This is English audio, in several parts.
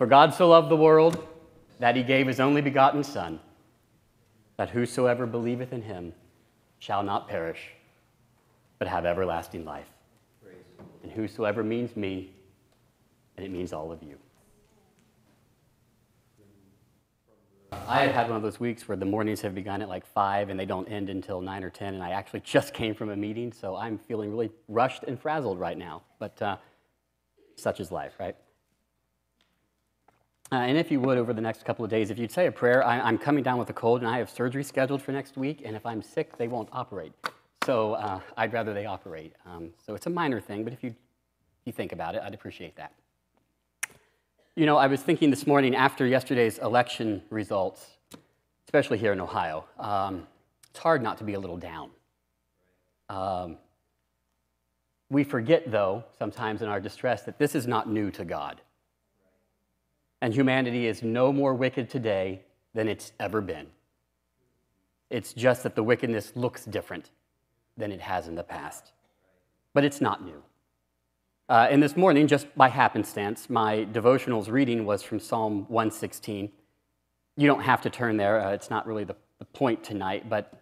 For God so loved the world that he gave his only begotten Son, that whosoever believeth in him shall not perish, but have everlasting life. And whosoever means me, and it means all of you. I have had one of those weeks where the mornings have begun at like 5 and they don't end until 9 or 10, and I actually just came from a meeting, so I'm feeling really rushed and frazzled right now. But uh, such is life, right? Uh, and if you would, over the next couple of days, if you'd say a prayer, I, am coming down with a cold and I have surgery scheduled for next week, and if I'm sick, they won't operate. So uh, I'd rather they operate. Um, so it's a minor thing, but if you, you think about it, I'd appreciate that. You know, I was thinking this morning after yesterday's election results, especially here in Ohio, um, it's hard not to be a little down. Um, we forget, though, sometimes in our distress, that this is not new to God. And humanity is no more wicked today than it's ever been. It's just that the wickedness looks different than it has in the past. But it's not new. Uh, and this morning, just by happenstance, my devotionals reading was from Psalm 116. You don't have to turn there, uh, it's not really the, the, point tonight, but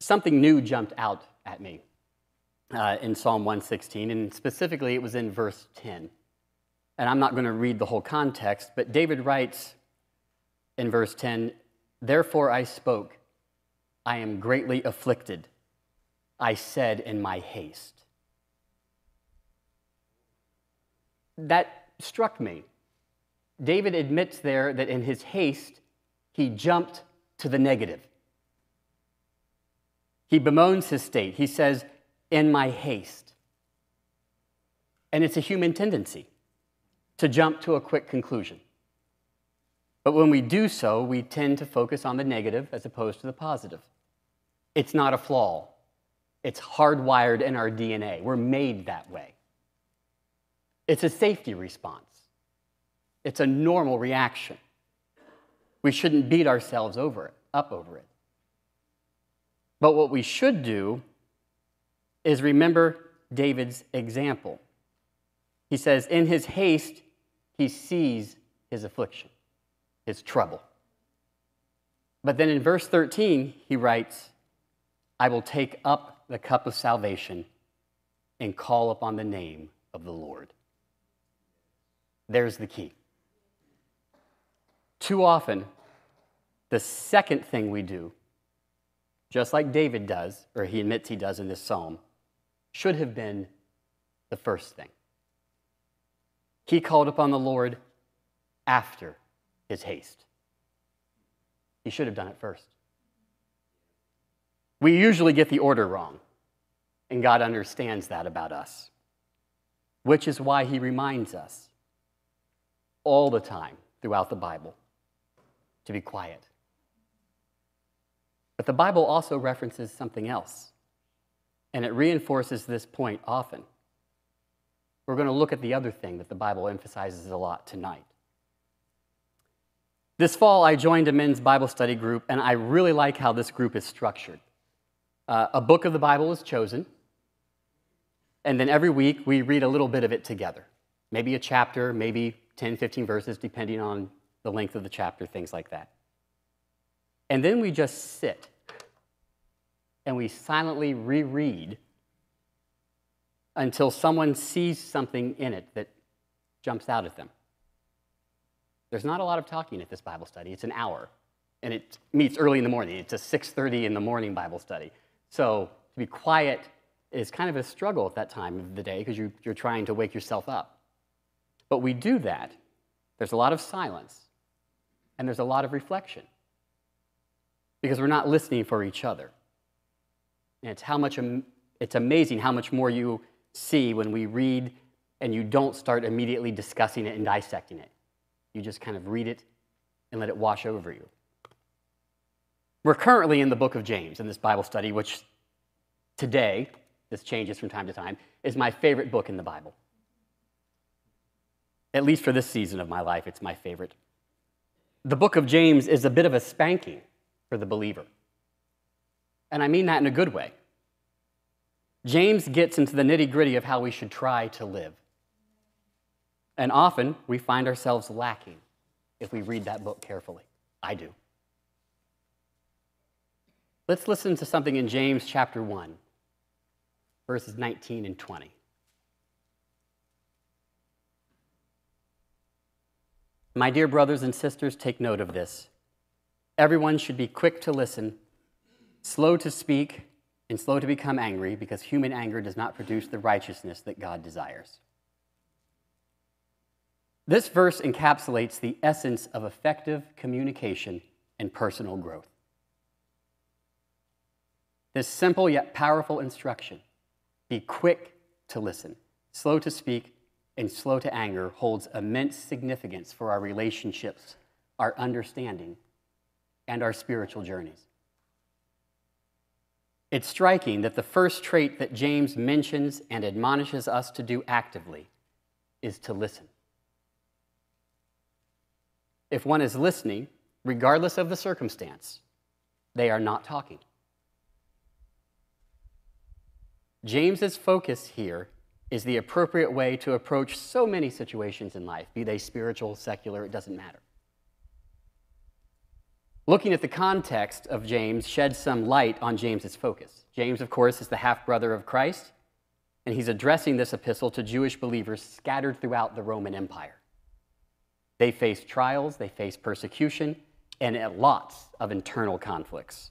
something new jumped out at me uh, in Psalm 116, and specifically it was in verse 10 and I'm not going to read the whole context, but David writes in verse 10 Therefore I spoke, I am greatly afflicted. I said in my haste. That struck me. David admits there that in his haste, he jumped to the negative. He bemoans his state. He says, In my haste. And it's a human tendency to jump to a quick conclusion. But when we do so, we tend to focus on the negative as opposed to the positive. It's not a flaw, it's hardwired in our DNA. We're made that way. It's a safety response, it's a normal reaction. We shouldn't beat ourselves over it, up over it. But what we should do is remember David's example. He says, In his haste, he sees his affliction, his trouble. But then in verse 13, he writes, I will take up the cup of salvation and call upon the name of the Lord. There's the key. Too often, the second thing we do, just like David does, or he admits he does in this psalm, should have been the first thing. He called upon the Lord after his haste. He should have done it first. We usually get the order wrong, and God understands that about us, which is why He reminds us all the time throughout the Bible to be quiet. But the Bible also references something else, and it reinforces this point often. We're going to look at the other thing that the Bible emphasizes a lot tonight. This fall, I joined a men's Bible study group, and I really like how this group is structured. Uh, a book of the Bible is chosen, and then every week we read a little bit of it together. Maybe a chapter, maybe 10, 15 verses, depending on the length of the chapter, things like that. And then we just sit and we silently reread until someone sees something in it that jumps out at them. There's not a lot of talking at this Bible study. It's an hour, and it meets early in the morning. It's a 6:30 in the morning Bible study. So to be quiet is kind of a struggle at that time of the day because you, you're trying to wake yourself up. But we do that. There's a lot of silence, and there's a lot of reflection because we're not listening for each other. And it's how much it's amazing how much more you see when we read and you don't start immediately discussing it and dissecting it. You just kind of read it and let it wash over you. We're currently in the book of James in this Bible study, which today, this changes from time to time, is my favorite book in the Bible. At least for this season of my life, it's my favorite. The book of James is a bit of a spanking for the believer. And I mean that in a good way. James gets into the nitty gritty of how we should try to live. And often we find ourselves lacking if we read that book carefully. I do. Let's listen to something in James chapter 1, verses 19 and 20. My dear brothers and sisters, take note of this. Everyone should be quick to listen, slow to speak, and slow to become angry, because human anger does not produce the righteousness that God desires. This verse encapsulates the essence of effective communication and personal growth. This simple yet powerful instruction be quick to listen, slow to speak, and slow to anger holds immense significance for our relationships, our understanding, and our spiritual journeys. It's striking that the first trait that James mentions and admonishes us to do actively is to listen. If one is listening, regardless of the circumstance, they are not talking. James's focus here is the appropriate way to approach so many situations in life, be they spiritual, secular, it doesn't matter. Looking at the context of James sheds some light on James's focus. James, of course, is the half brother of Christ, and he's addressing this epistle to Jewish believers scattered throughout the Roman Empire. They face trials, they face persecution, and lots of internal conflicts,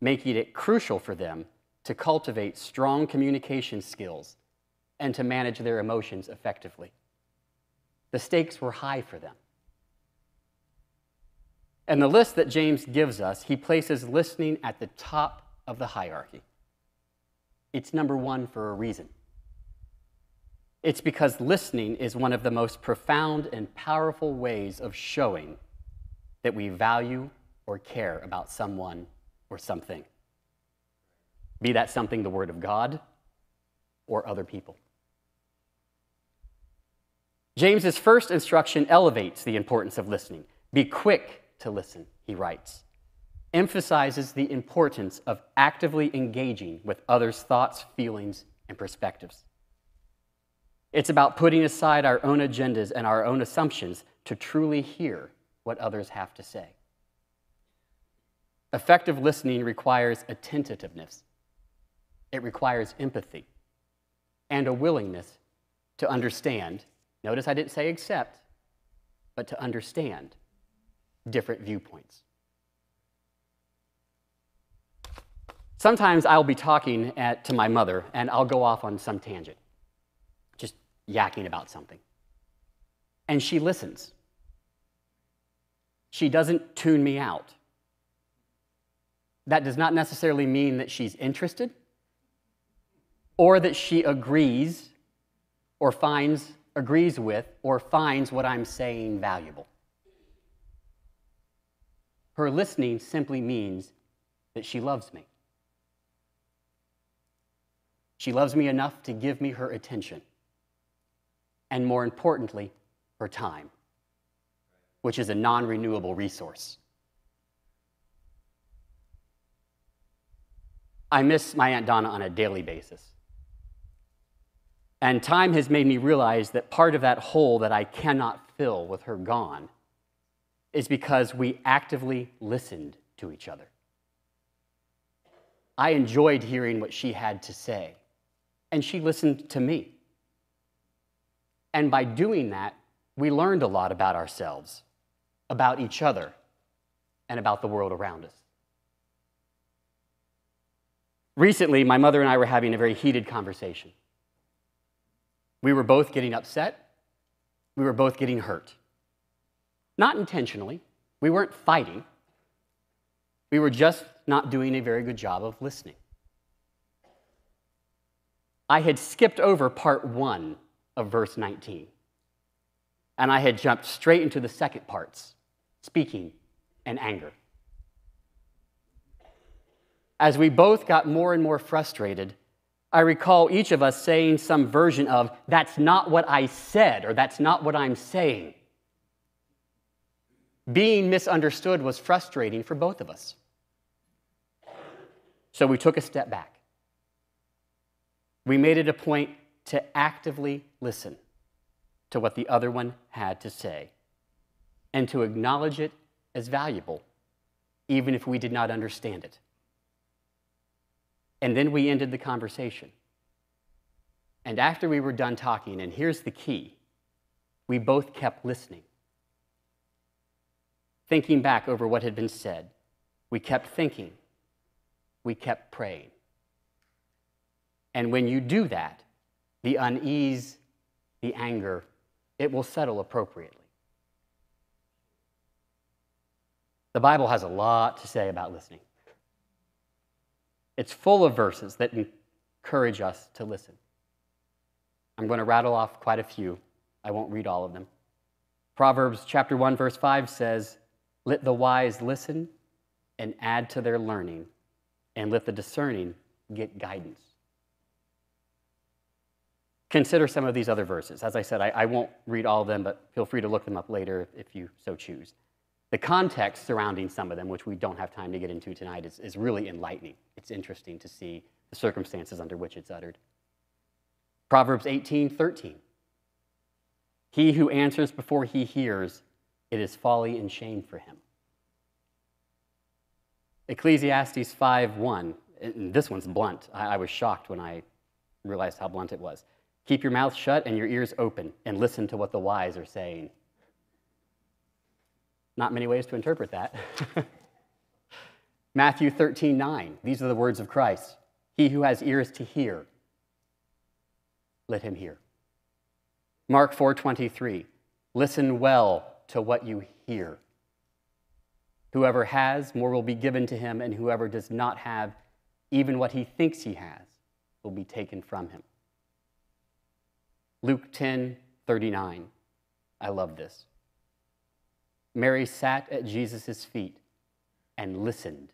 making it crucial for them to cultivate strong communication skills and to manage their emotions effectively. The stakes were high for them. And the list that James gives us, he places listening at the top of the hierarchy. It's number one for a reason. It's because listening is one of the most profound and powerful ways of showing that we value or care about someone or something be that something the Word of God or other people. James's first instruction elevates the importance of listening. Be quick to listen, he writes. Emphasizes the importance of actively engaging with others' thoughts, feelings, and perspectives. It's about putting aside our own agendas and our own assumptions to truly hear what others have to say. Effective listening requires attentiveness, it requires empathy and a willingness to understand. Notice I didn't say accept, but to understand different viewpoints. Sometimes I'll be talking at, to my mother and I'll go off on some tangent, just yakking about something. And she listens. She doesn't tune me out. That does not necessarily mean that she's interested or that she agrees or finds, agrees with, or finds what I'm saying valuable. Her listening simply means that she loves me. She loves me enough to give me her attention, and more importantly, her time, which is a non renewable resource. I miss my Aunt Donna on a daily basis. And time has made me realize that part of that hole that I cannot fill with her gone is because we actively listened to each other. I enjoyed hearing what she had to say, and she listened to me. And by doing that, we learned a lot about ourselves, about each other, and about the world around us. Recently, my mother and I were having a very heated conversation. We were both getting upset. We were both getting hurt. Not intentionally. We weren't fighting. We were just not doing a very good job of listening. I had skipped over part one of verse 19, and I had jumped straight into the second parts speaking and anger. As we both got more and more frustrated, I recall each of us saying some version of, that's not what I said, or that's not what I'm saying. Being misunderstood was frustrating for both of us. So we took a step back. We made it a point to actively listen to what the other one had to say and to acknowledge it as valuable, even if we did not understand it. And then we ended the conversation. And after we were done talking, and here's the key we both kept listening. Thinking back over what had been said, we kept thinking, we kept praying. And when you do that, the unease, the anger, it will settle appropriately. The Bible has a lot to say about listening. It's full of verses that encourage us to listen. I'm going to rattle off quite a few. I won't read all of them. Proverbs chapter 1 verse 5 says, "Let the wise listen and add to their learning, and let the discerning get guidance." Consider some of these other verses. As I said, I, I won't read all of them, but feel free to look them up later if you so choose. The context surrounding some of them, which we don't have time to get into tonight, is, is really enlightening. It's interesting to see the circumstances under which it's uttered. Proverbs 18 13. He who answers before he hears, it is folly and shame for him. Ecclesiastes 5 1. This one's blunt. I, I was shocked when I realized how blunt it was. Keep your mouth shut and your ears open and listen to what the wise are saying. Not many ways to interpret that. Matthew 13, 9. These are the words of Christ. He who has ears to hear, let him hear. Mark 4, 23. Listen well to what you hear. Whoever has, more will be given to him, and whoever does not have, even what he thinks he has, will be taken from him. Luke 10, 39. I love this. Mary sat at Jesus' feet and listened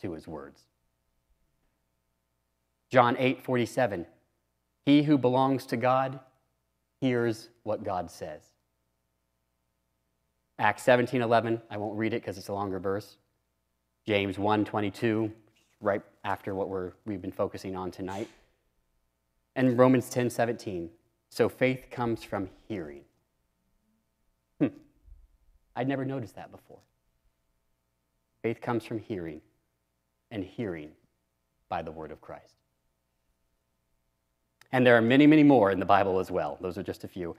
to his words. John 8, 47. He who belongs to God hears what God says. Acts 17, 11. I won't read it because it's a longer verse. James 1, 22, right after what we're, we've been focusing on tonight. And Romans 10, 17. So faith comes from hearing. Hmm. I'd never noticed that before. Faith comes from hearing, and hearing by the word of Christ. And there are many, many more in the Bible as well. Those are just a few.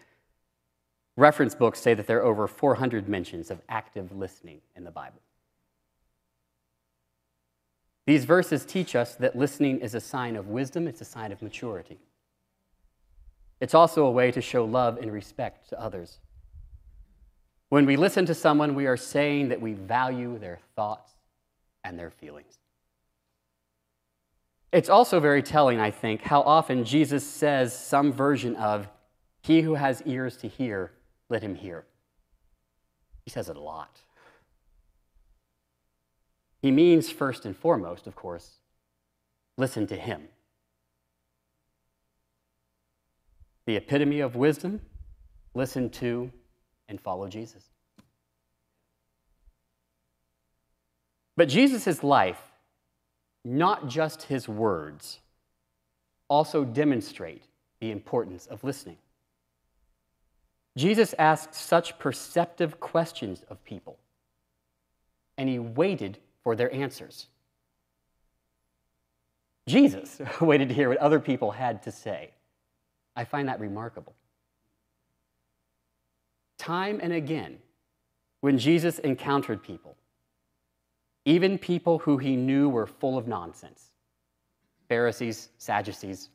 Reference books say that there are over 400 mentions of active listening in the Bible. These verses teach us that listening is a sign of wisdom, it's a sign of maturity. It's also a way to show love and respect to others. When we listen to someone, we are saying that we value their thoughts and their feelings. It's also very telling, I think, how often Jesus says some version of, He who has ears to hear, let him hear. He says it a lot. He means, first and foremost, of course, listen to Him. The epitome of wisdom, listen to and follow Jesus. But Jesus' life, not just his words, also demonstrate the importance of listening. Jesus asked such perceptive questions of people, and he waited for their answers. Jesus waited to hear what other people had to say. I find that remarkable time and again when Jesus encountered people, even people who he knew were full of nonsense Pharisees, Sadducees,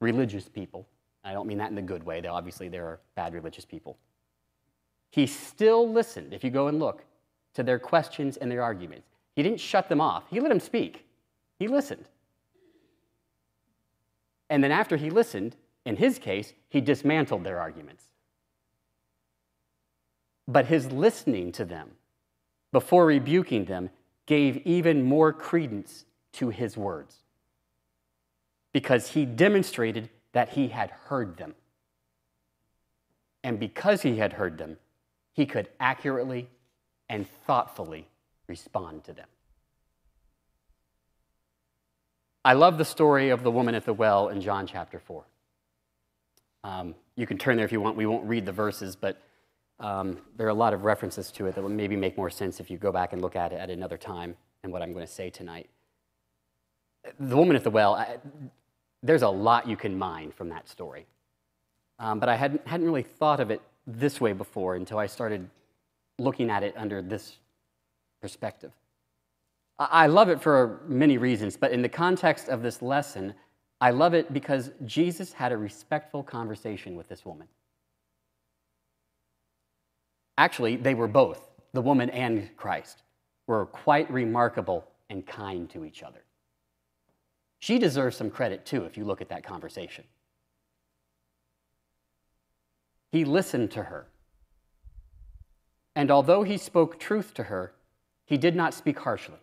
religious people. I don't mean that in the good way, though obviously there are bad religious people. He still listened, if you go and look, to their questions and their arguments. He didn't shut them off, he let them speak. He listened. And then after he listened, in his case, he dismantled their arguments. But his listening to them before rebuking them gave even more credence to his words because he demonstrated that he had heard them. And because he had heard them, he could accurately and thoughtfully respond to them. I love the story of the woman at the well in John chapter 4. Um, you can turn there if you want. We won't read the verses, but Um, there are a lot of references to it that will maybe make more sense if you go back and look at it at another time and what I'm going to say tonight. The woman at the well, I, there's a lot you can mine from that story. Um, but I hadn't, hadn't really thought of it this way before until I started looking at it under this perspective. I love it for many reasons, but in the context of this lesson, I love it because Jesus had a respectful conversation with this woman. Actually, they were both, the woman and Christ, were quite remarkable and kind to each other. She deserves some credit too if you look at that conversation. He listened to her. And although he spoke truth to her, he did not speak harshly.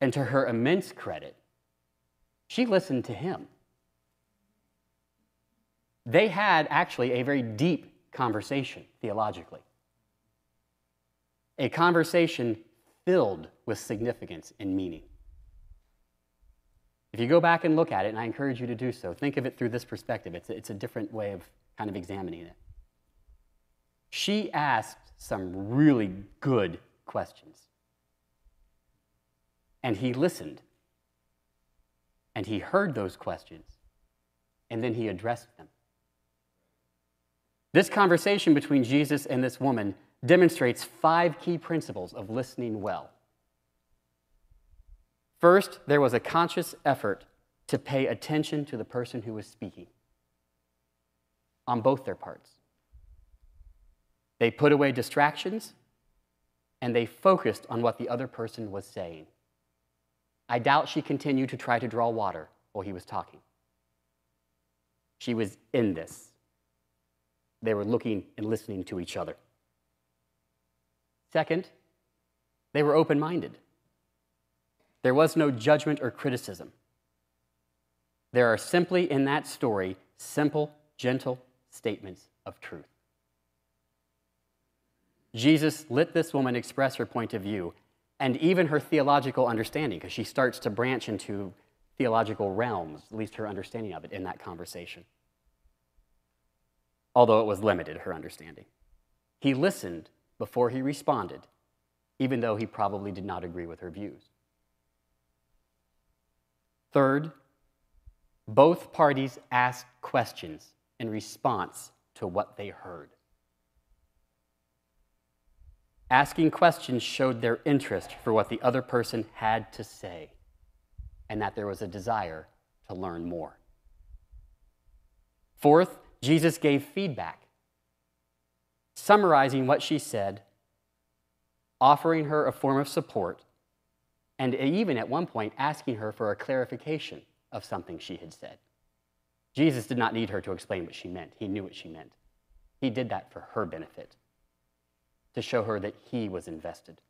And to her immense credit, she listened to him. They had actually a very deep conversation theologically, a conversation filled with significance and meaning. If you go back and look at it, and I encourage you to do so, think of it through this perspective. It's a, it's a different way of kind of examining it. She asked some really good questions. And he listened. And he heard those questions. And then he addressed them. This conversation between Jesus and this woman demonstrates five key principles of listening well. First, there was a conscious effort to pay attention to the person who was speaking on both their parts. They put away distractions and they focused on what the other person was saying. I doubt she continued to try to draw water while he was talking. She was in this. They were looking and listening to each other. Second, they were open minded. There was no judgment or criticism. There are simply in that story simple, gentle statements of truth. Jesus let this woman express her point of view and even her theological understanding, because she starts to branch into theological realms, at least her understanding of it in that conversation. Although it was limited, her understanding. He listened before he responded, even though he probably did not agree with her views. Third, both parties asked questions in response to what they heard. Asking questions showed their interest for what the other person had to say and that there was a desire to learn more. Fourth, Jesus gave feedback, summarizing what she said, offering her a form of support, and even at one point asking her for a clarification of something she had said. Jesus did not need her to explain what she meant, he knew what she meant. He did that for her benefit, to show her that he was invested.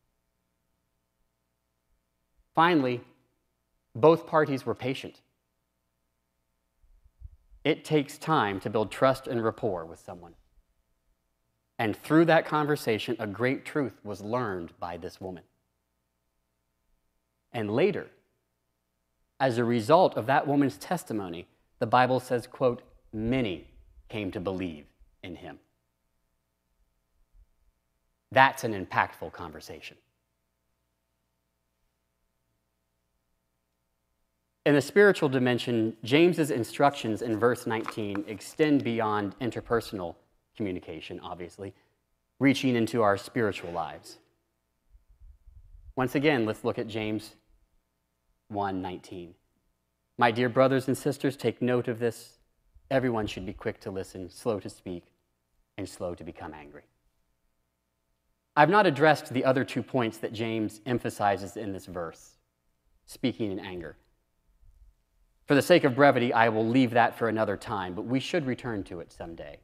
Finally, both parties were patient. It takes time to build trust and rapport with someone. And through that conversation, a great truth was learned by this woman. And later, as a result of that woman's testimony, the Bible says, quote, many came to believe in him. That's an impactful conversation. In the spiritual dimension, James's instructions in verse 19 extend beyond interpersonal communication, obviously, reaching into our spiritual lives. Once again, let's look at James 1:19. My dear brothers and sisters, take note of this. Everyone should be quick to listen, slow to speak, and slow to become angry. I've not addressed the other two points that James emphasizes in this verse speaking in anger. For the sake of brevity, I will leave that for another time, but we should return to it someday.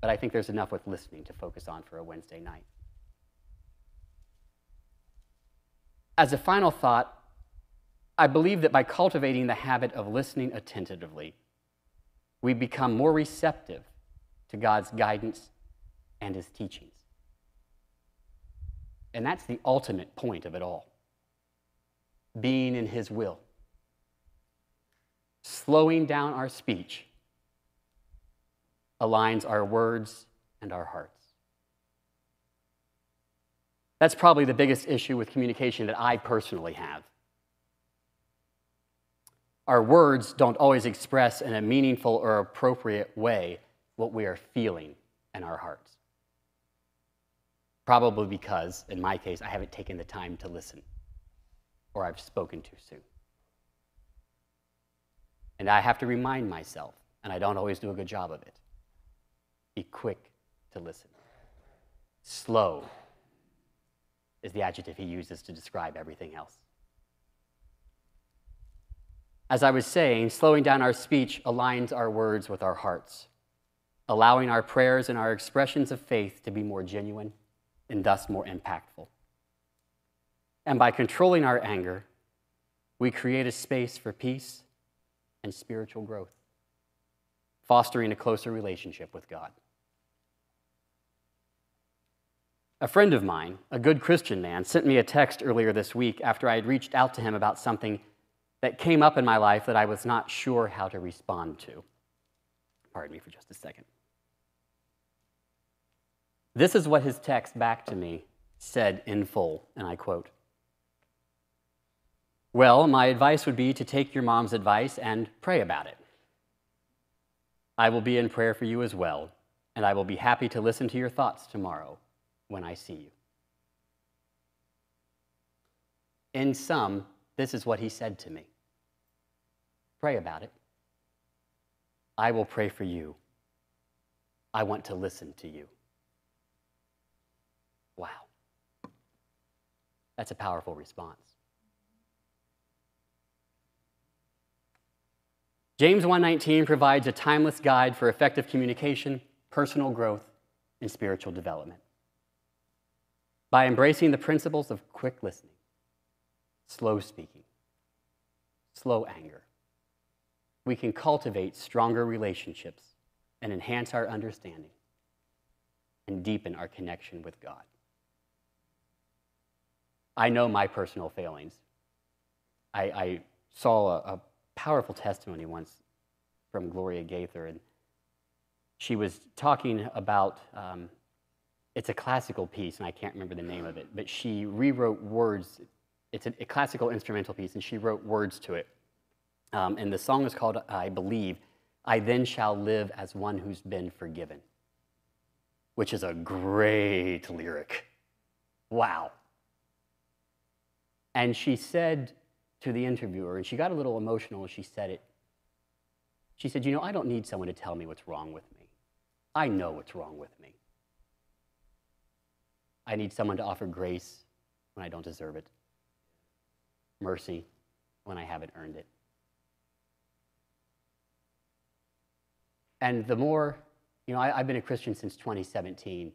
But I think there's enough with listening to focus on for a Wednesday night. As a final thought, I believe that by cultivating the habit of listening attentively, we become more receptive to God's guidance and His teachings. And that's the ultimate point of it all being in His will, slowing down our speech, aligns our words and our hearts. That's probably the biggest issue with communication that I personally have. Our words don't always express in a meaningful or appropriate way what we are feeling in our hearts. Probably because, in my case, I haven't taken the time to listen or I've spoken too soon. And I have to remind myself, and I don't always do a good job of it be quick to listen. Slow is the adjective he uses to describe everything else. As I was saying, slowing down our speech aligns our words with our hearts, allowing our prayers and our expressions of faith to be more genuine and thus more impactful. And by controlling our anger, we create a space for peace and spiritual growth, fostering a closer relationship with God. A friend of mine, a good Christian man, sent me a text earlier this week after I had reached out to him about something that came up in my life that I was not sure how to respond to. Pardon me for just a second. This is what his text back to me said in full, and I quote Well, my advice would be to take your mom's advice and pray about it. I will be in prayer for you as well, and I will be happy to listen to your thoughts tomorrow when I see you. In sum, this is what he said to me Pray about it. I will pray for you. I want to listen to you. Wow. That's a powerful response. James 1:19 provides a timeless guide for effective communication, personal growth, and spiritual development by embracing the principles of quick listening, slow speaking, slow anger. We can cultivate stronger relationships and enhance our understanding and deepen our connection with God. I know my personal failings. I, I saw a, a, powerful testimony once from Gloria Gaither, and she was talking about um, it's a classical piece, and I can't remember the name of it, but she rewrote words. It's a, a classical instrumental piece, and she wrote words to it. Um, and the song is called, I believe, I Then Shall Live as One Who's Been Forgiven, which is a great lyric. Wow. And she said to the interviewer, and she got a little emotional as she said it. She said, You know, I don't need someone to tell me what's wrong with me. I know what's wrong with me. I need someone to offer grace when I don't deserve it, mercy when I haven't earned it. And the more, you know, I, have been a Christian since 2017,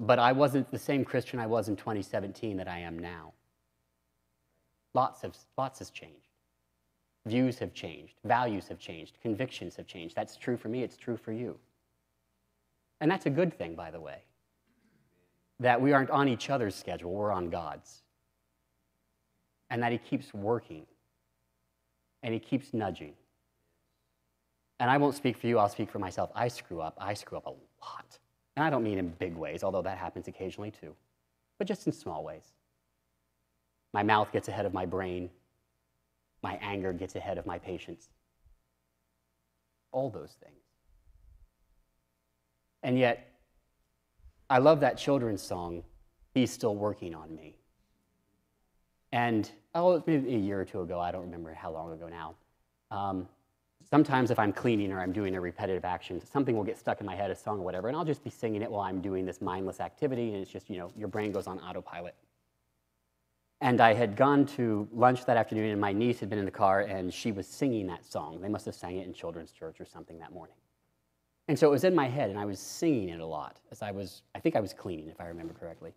but I wasn't the same Christian I was in 2017 that I am now. Lots, of, lots has changed. Views have changed, values have changed, convictions have changed. That's true for me, it's true for you. And that's a good thing, by the way, that we aren't on each other's schedule, we're on God's. And that He keeps working and He keeps nudging. And I won't speak for you, I'll speak for myself. I screw up. I screw up a lot. And I don't mean in big ways, although that happens occasionally too, but just in small ways. My mouth gets ahead of my brain, my anger gets ahead of my patience. All those things. And yet, I love that children's song, He's Still Working on Me. And oh, maybe a year or two ago, I don't remember how long ago now. Um, sometimes if I'm cleaning or I'm doing a repetitive action, something will get stuck in my head, a song or whatever, and I'll just be singing it while I'm doing this mindless activity, and it's just, you know, your brain goes on autopilot. And I had gone to lunch that afternoon, and my niece had been in the car, and she was singing that song. They must have sang it in children's church or something that morning. And so it was in my head, and I was singing it a lot as I was, I think I was cleaning, if I remember correctly,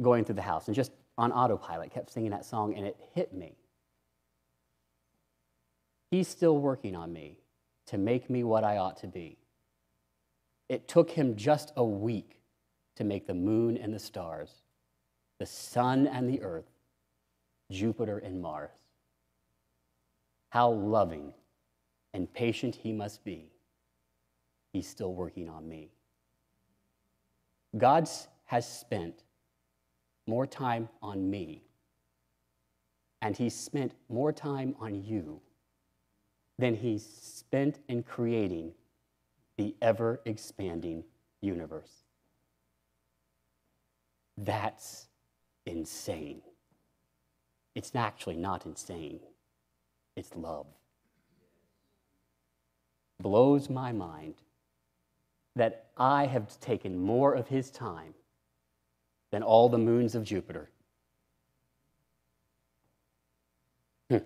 going through the house, and just on autopilot kept singing that song, and it hit me. He's still working on me to make me what I ought to be. It took him just a week to make the moon and the stars, the sun and the earth, Jupiter and Mars. How loving and patient he must be, he's still working on me. God has spent more time on me, and he's spent more time on you than he spent in creating the ever expanding universe. That's insane. It's actually not insane, it's love. Blows my mind that I have taken more of his time than all the moons of Jupiter. Hmm.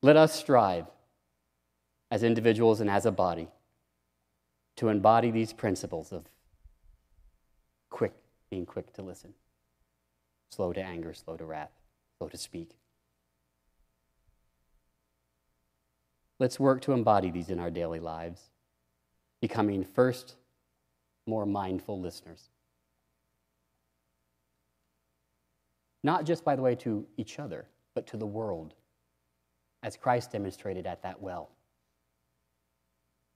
Let us strive as individuals and as a body to embody these principles of quick, being quick to listen, slow to anger, slow to wrath, slow to speak. Let's work to embody these in our daily lives, becoming first more mindful listeners. Not just, by the way, to each other, but to the world, as Christ demonstrated at that well.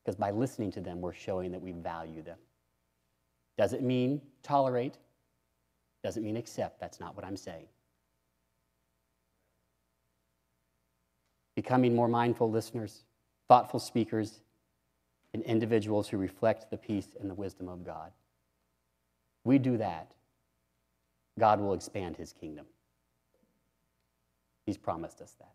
Because by listening to them, we're showing that we value them. Doesn't mean tolerate, doesn't mean accept. That's not what I'm saying. Becoming more mindful listeners, thoughtful speakers, and individuals who reflect the peace and the wisdom of God. We do that, God will expand his kingdom. He's promised us that.